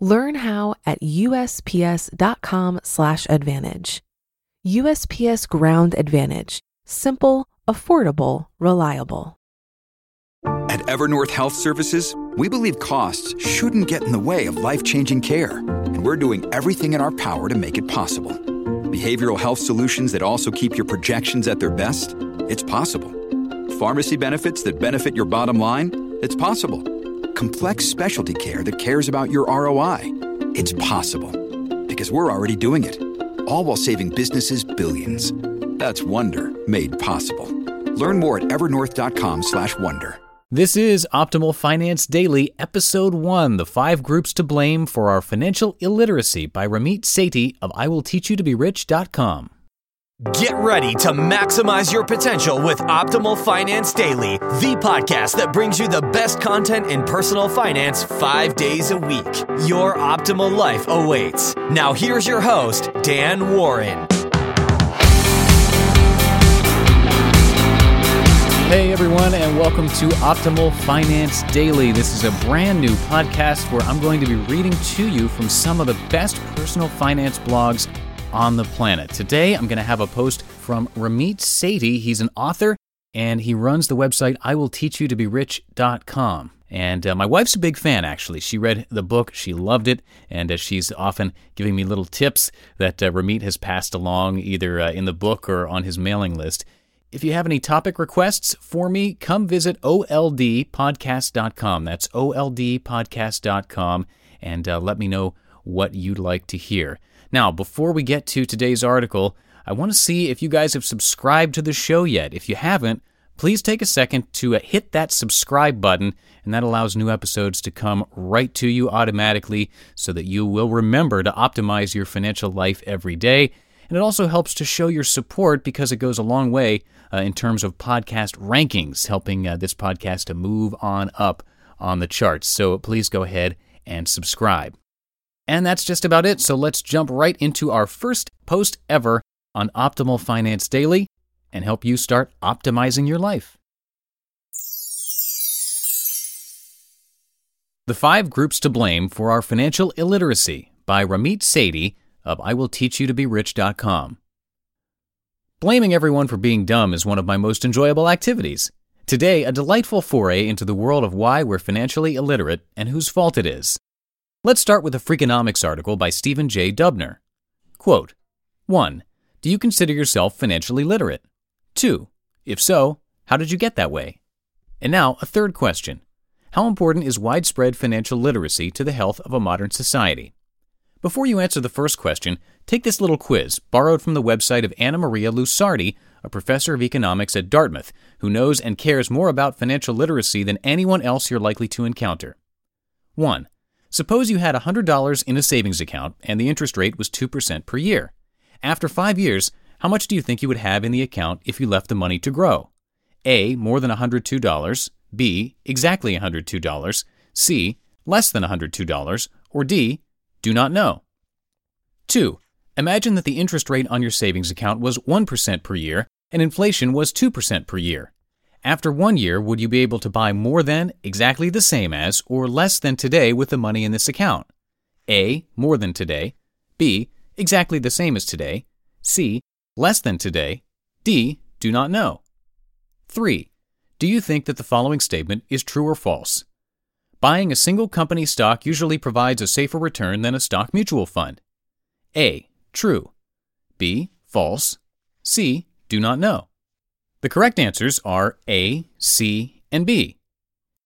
Learn how at usps.com/advantage. USPS Ground Advantage: simple, affordable, reliable. At Evernorth Health Services, we believe costs shouldn't get in the way of life-changing care, and we're doing everything in our power to make it possible. Behavioral health solutions that also keep your projections at their best? It's possible. Pharmacy benefits that benefit your bottom line? It's possible complex specialty care that cares about your ROI. It's possible because we're already doing it. All while saving businesses billions. That's Wonder made possible. Learn more at evernorth.com/wonder. This is Optimal Finance Daily, Episode 1 The Five Groups to Blame for Our Financial Illiteracy by Ramit Sethi of IWillTeachYouToBeRich.com. Get ready to maximize your potential with Optimal Finance Daily, the podcast that brings you the best content in personal finance five days a week. Your optimal life awaits. Now, here's your host, Dan Warren. Hey everyone, and welcome to Optimal Finance Daily. This is a brand new podcast where I'm going to be reading to you from some of the best personal finance blogs on the planet. Today, I'm going to have a post from Ramit Sethi. He's an author and he runs the website IWillTeachYouToBeRich.com. And uh, my wife's a big fan, actually. She read the book, she loved it, and uh, she's often giving me little tips that uh, Ramit has passed along either uh, in the book or on his mailing list. If you have any topic requests for me, come visit oldpodcast.com. That's oldpodcast.com, and uh, let me know what you'd like to hear. Now, before we get to today's article, I want to see if you guys have subscribed to the show yet. If you haven't, please take a second to uh, hit that subscribe button, and that allows new episodes to come right to you automatically so that you will remember to optimize your financial life every day. And it also helps to show your support because it goes a long way uh, in terms of podcast rankings, helping uh, this podcast to move on up on the charts. So please go ahead and subscribe. And that's just about it. So let's jump right into our first post ever on Optimal Finance Daily and help you start optimizing your life. The Five Groups to Blame for Our Financial Illiteracy by Ramit Sethi of IWillTeachYouToBeRich.com. Blaming everyone for being dumb is one of my most enjoyable activities. Today, a delightful foray into the world of why we're financially illiterate and whose fault it is. Let's start with a Freakonomics article by Stephen J. Dubner. Quote 1. Do you consider yourself financially literate? 2. If so, how did you get that way? And now, a third question How important is widespread financial literacy to the health of a modern society? Before you answer the first question, take this little quiz borrowed from the website of Annamaria Lusardi, a professor of economics at Dartmouth, who knows and cares more about financial literacy than anyone else you're likely to encounter. 1. Suppose you had $100 in a savings account and the interest rate was 2% per year. After five years, how much do you think you would have in the account if you left the money to grow? A. More than $102. B. Exactly $102. C. Less than $102. Or D. Do not know. 2. Imagine that the interest rate on your savings account was 1% per year and inflation was 2% per year. After one year, would you be able to buy more than, exactly the same as, or less than today with the money in this account? A. More than today. B. Exactly the same as today. C. Less than today. D. Do not know. 3. Do you think that the following statement is true or false? Buying a single company stock usually provides a safer return than a stock mutual fund. A. True. B. False. C. Do not know. The correct answers are A, C, and B.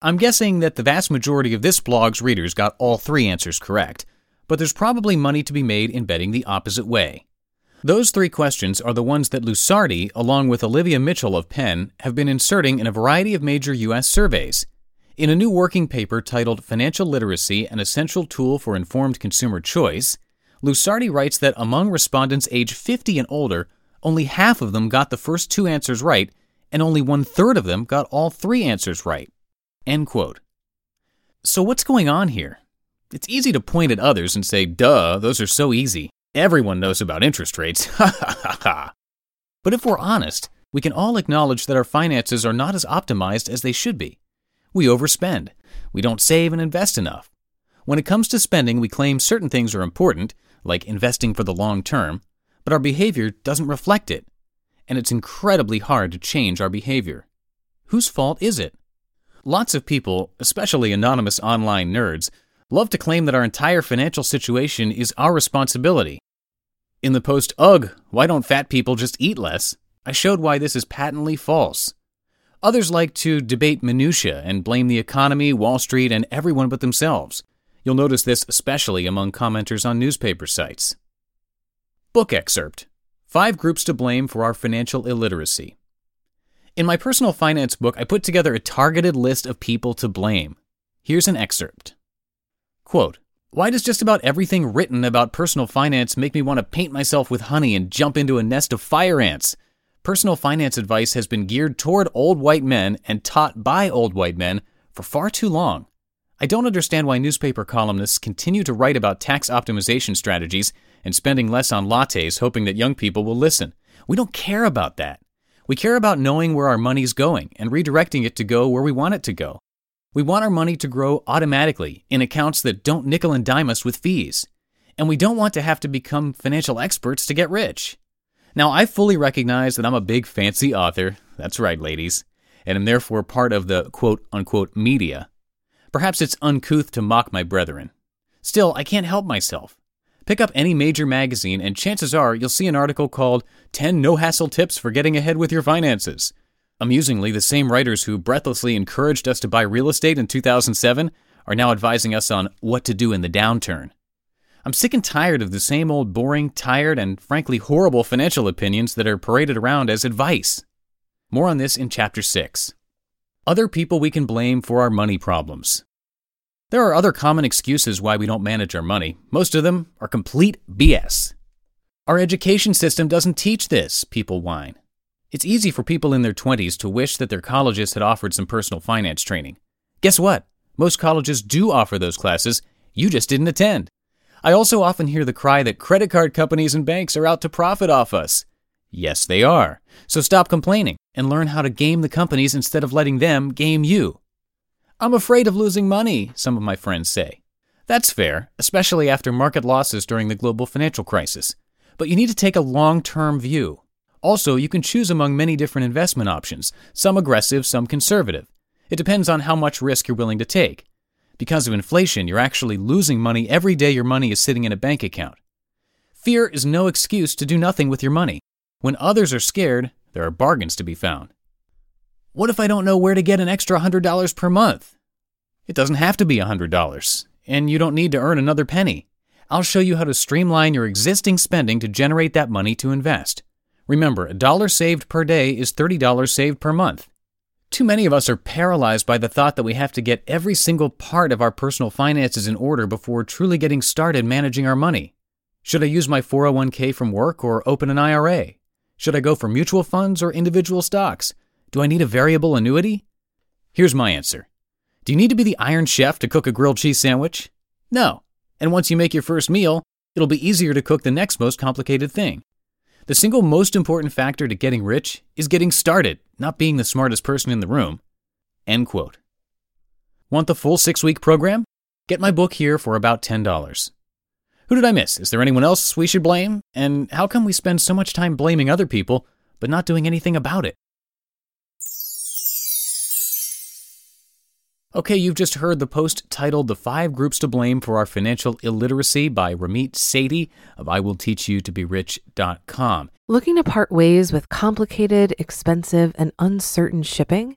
I'm guessing that the vast majority of this blog's readers got all three answers correct, but there's probably money to be made in betting the opposite way. Those three questions are the ones that Lusardi, along with Olivia Mitchell of Penn, have been inserting in a variety of major U.S. surveys. In a new working paper titled Financial Literacy An Essential Tool for Informed Consumer Choice, Lusardi writes that among respondents age 50 and older, only half of them got the first two answers right, and only one third of them got all three answers right. End quote. So, what's going on here? It's easy to point at others and say, duh, those are so easy. Everyone knows about interest rates. Ha ha ha ha. But if we're honest, we can all acknowledge that our finances are not as optimized as they should be. We overspend. We don't save and invest enough. When it comes to spending, we claim certain things are important, like investing for the long term, but our behavior doesn't reflect it. And it's incredibly hard to change our behavior. Whose fault is it? Lots of people, especially anonymous online nerds, love to claim that our entire financial situation is our responsibility. In the post, Ugh, why don't fat people just eat less? I showed why this is patently false. Others like to debate minutiae and blame the economy, Wall Street, and everyone but themselves. You'll notice this especially among commenters on newspaper sites. Book excerpt Five Groups to Blame for Our Financial Illiteracy. In my personal finance book, I put together a targeted list of people to blame. Here's an excerpt. Quote, why does just about everything written about personal finance make me want to paint myself with honey and jump into a nest of fire ants? Personal finance advice has been geared toward old white men and taught by old white men for far too long. I don't understand why newspaper columnists continue to write about tax optimization strategies and spending less on lattes hoping that young people will listen. We don't care about that. We care about knowing where our money's going and redirecting it to go where we want it to go. We want our money to grow automatically in accounts that don't nickel and dime us with fees. And we don't want to have to become financial experts to get rich. Now, I fully recognize that I'm a big fancy author. That's right, ladies. And am therefore part of the quote unquote media. Perhaps it's uncouth to mock my brethren. Still, I can't help myself. Pick up any major magazine, and chances are you'll see an article called 10 No Hassle Tips for Getting Ahead with Your Finances. Amusingly, the same writers who breathlessly encouraged us to buy real estate in 2007 are now advising us on what to do in the downturn. I'm sick and tired of the same old boring, tired, and frankly horrible financial opinions that are paraded around as advice. More on this in Chapter 6. Other people we can blame for our money problems. There are other common excuses why we don't manage our money. Most of them are complete BS. Our education system doesn't teach this, people whine. It's easy for people in their 20s to wish that their colleges had offered some personal finance training. Guess what? Most colleges do offer those classes, you just didn't attend. I also often hear the cry that credit card companies and banks are out to profit off us. Yes, they are. So stop complaining and learn how to game the companies instead of letting them game you. I'm afraid of losing money, some of my friends say. That's fair, especially after market losses during the global financial crisis. But you need to take a long term view. Also, you can choose among many different investment options, some aggressive, some conservative. It depends on how much risk you're willing to take. Because of inflation, you're actually losing money every day your money is sitting in a bank account. Fear is no excuse to do nothing with your money. When others are scared, there are bargains to be found. What if I don't know where to get an extra $100 per month? It doesn't have to be $100, and you don't need to earn another penny. I'll show you how to streamline your existing spending to generate that money to invest. Remember, a dollar saved per day is $30 saved per month. Too many of us are paralyzed by the thought that we have to get every single part of our personal finances in order before truly getting started managing our money. Should I use my 401k from work or open an IRA? Should I go for mutual funds or individual stocks? Do I need a variable annuity? Here's my answer. Do you need to be the iron chef to cook a grilled cheese sandwich? No. And once you make your first meal, it'll be easier to cook the next most complicated thing. The single most important factor to getting rich is getting started, not being the smartest person in the room. End quote. Want the full six week program? Get my book here for about $10. Who did I miss? Is there anyone else we should blame? And how come we spend so much time blaming other people, but not doing anything about it? Okay, you've just heard the post titled The Five Groups to Blame for Our Financial Illiteracy by Ramit Sethi of IWillTeachYouToBeRich.com. Looking to part ways with complicated, expensive, and uncertain shipping?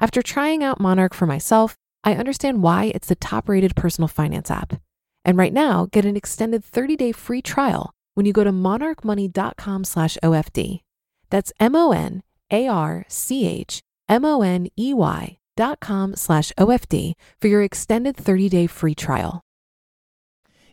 After trying out Monarch for myself, I understand why it's the top-rated personal finance app. And right now, get an extended 30-day free trial when you go to monarchmoney.com slash OFD. That's M O N A R C H M O N E Y dot com slash OFD for your extended 30 day free trial.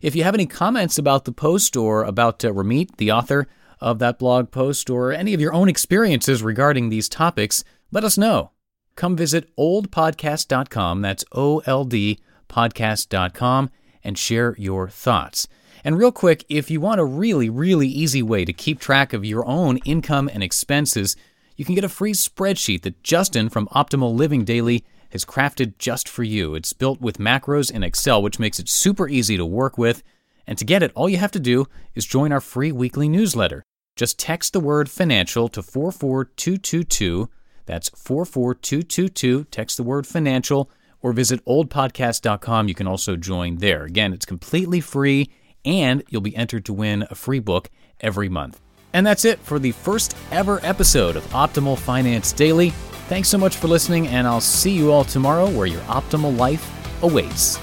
If you have any comments about the post or about uh, Ramit, the author of that blog post, or any of your own experiences regarding these topics, let us know. Come visit oldpodcast.com, that's O L D podcast.com, and share your thoughts. And real quick, if you want a really, really easy way to keep track of your own income and expenses, you can get a free spreadsheet that Justin from Optimal Living Daily has crafted just for you. It's built with macros in Excel, which makes it super easy to work with. And to get it, all you have to do is join our free weekly newsletter. Just text the word financial to 44222. That's 44222. Text the word financial or visit oldpodcast.com. You can also join there. Again, it's completely free and you'll be entered to win a free book every month. And that's it for the first ever episode of Optimal Finance Daily. Thanks so much for listening, and I'll see you all tomorrow where your optimal life awaits.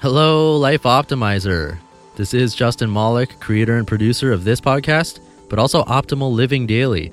Hello, Life Optimizer. This is Justin Malik, creator and producer of this podcast, but also Optimal Living Daily,